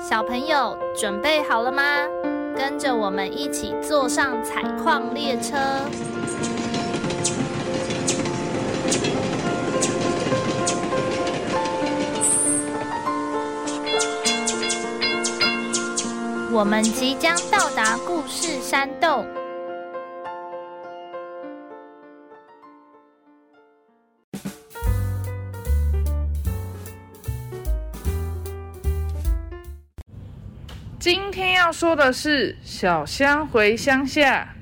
小朋友准备好了吗？跟着我们一起坐上采矿列车。我们即将到达故事山洞。今天要说的是小香回乡下。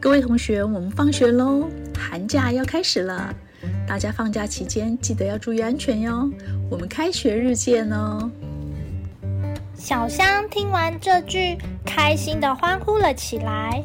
各位同学，我们放学喽，寒假要开始了。大家放假期间记得要注意安全哟。我们开学日见哦。小香听完这句，开心的欢呼了起来。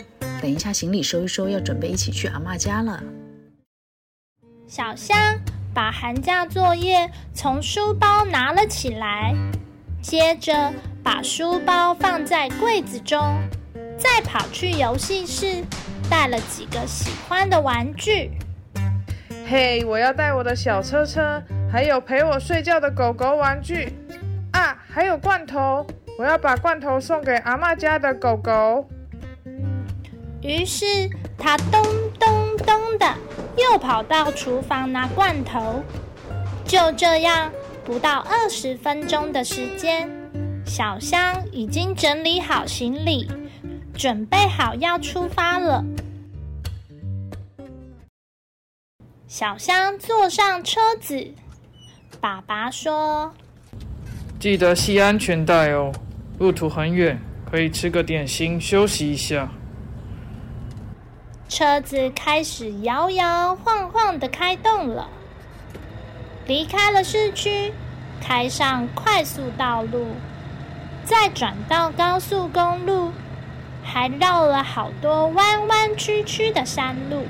等一下，行李收一收，要准备一起去阿妈家了。小香把寒假作业从书包拿了起来，接着把书包放在柜子中，再跑去游戏室，带了几个喜欢的玩具。嘿，我要带我的小车车，还有陪我睡觉的狗狗玩具啊，还有罐头，我要把罐头送给阿妈家的狗狗。于是他咚咚咚的又跑到厨房拿罐头。就这样，不到二十分钟的时间，小香已经整理好行李，准备好要出发了。小香坐上车子，爸爸说：“记得系安全带哦，路途很远，可以吃个点心休息一下。”车子开始摇摇晃晃的开动了，离开了市区，开上快速道路，再转到高速公路，还绕了好多弯弯曲曲的山路，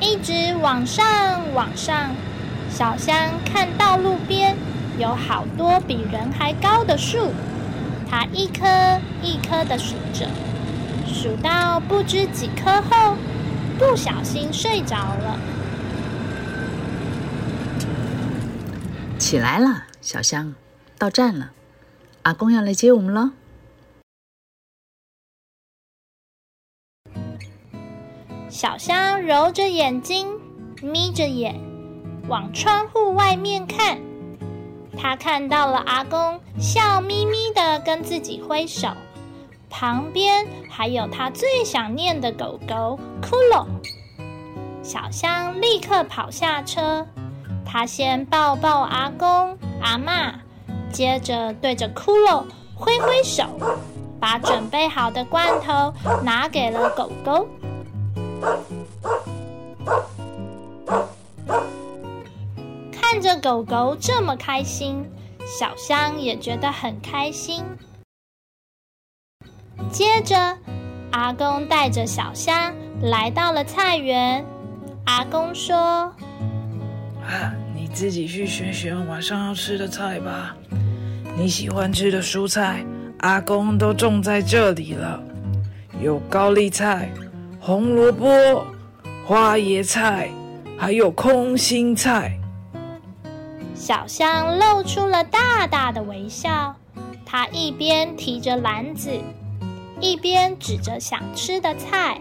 一直往上往上。小香看到路边有好多比人还高的树，它一棵一棵的数着。数到不知几颗后，不小心睡着了。起来了，小香，到站了，阿公要来接我们了。小香揉着眼睛，眯着眼，往窗户外面看，她看到了阿公笑眯眯的跟自己挥手。旁边还有他最想念的狗狗骷髅。小香立刻跑下车，他先抱抱阿公阿妈，接着对着骷髅挥挥手，把准备好的罐头拿给了狗狗。看着狗狗这么开心，小香也觉得很开心。接着，阿公带着小虾来到了菜园。阿公说：“啊，你自己去选选晚上要吃的菜吧。你喜欢吃的蔬菜，阿公都种在这里了，有高丽菜、红萝卜、花椰菜，还有空心菜。”小象露出了大大的微笑，它一边提着篮子。一边指着想吃的菜，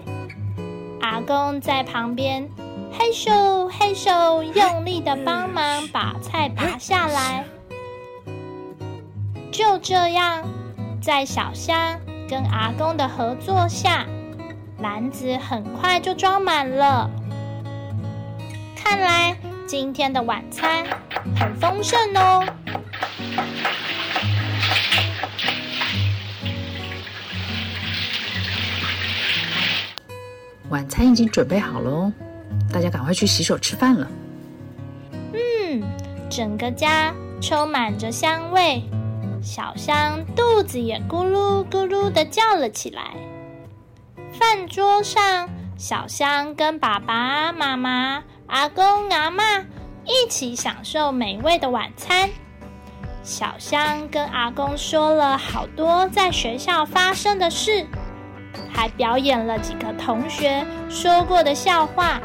阿公在旁边嘿咻嘿咻用力的帮忙把菜拔下来。就这样，在小香跟阿公的合作下，篮子很快就装满了。看来今天的晚餐很丰盛哦。餐已经准备好了哦，大家赶快去洗手吃饭了。嗯，整个家充满着香味，小香肚子也咕噜咕噜的叫了起来。饭桌上，小香跟爸爸妈妈、阿公阿妈一起享受美味的晚餐。小香跟阿公说了好多在学校发生的事，还表演了几个同学说过的笑话。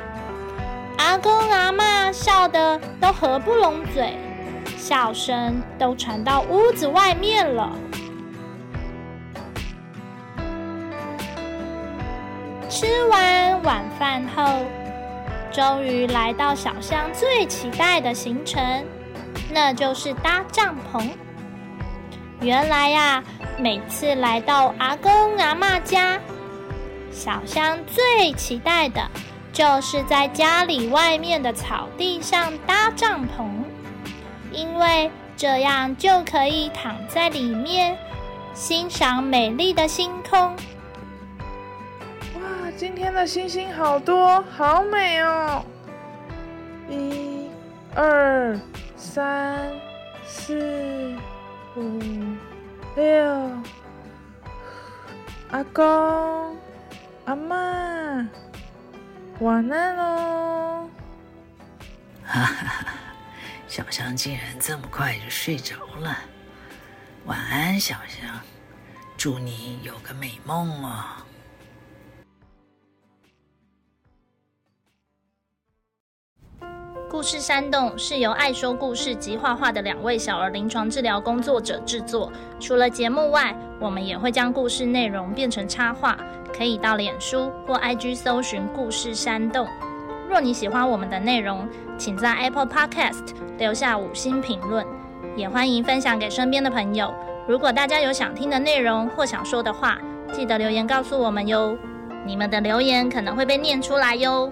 阿公阿妈笑得都合不拢嘴，笑声都传到屋子外面了。吃完晚饭后，终于来到小香最期待的行程。那就是搭帐篷。原来呀，每次来到阿公阿妈家，小香最期待的就是在家里外面的草地上搭帐篷，因为这样就可以躺在里面，欣赏美丽的星空。哇，今天的星星好多，好美哦！一、二。三、四、五、六，阿公、阿妈，晚安喽！哈哈哈，小香竟然这么快就睡着了。晚安，小香，祝你有个美梦哦。故事山洞是由爱说故事及画画的两位小儿临床治疗工作者制作。除了节目外，我们也会将故事内容变成插画，可以到脸书或 IG 搜寻“故事山洞”。若你喜欢我们的内容，请在 Apple Podcast 留下五星评论，也欢迎分享给身边的朋友。如果大家有想听的内容或想说的话，记得留言告诉我们哟。你们的留言可能会被念出来哟。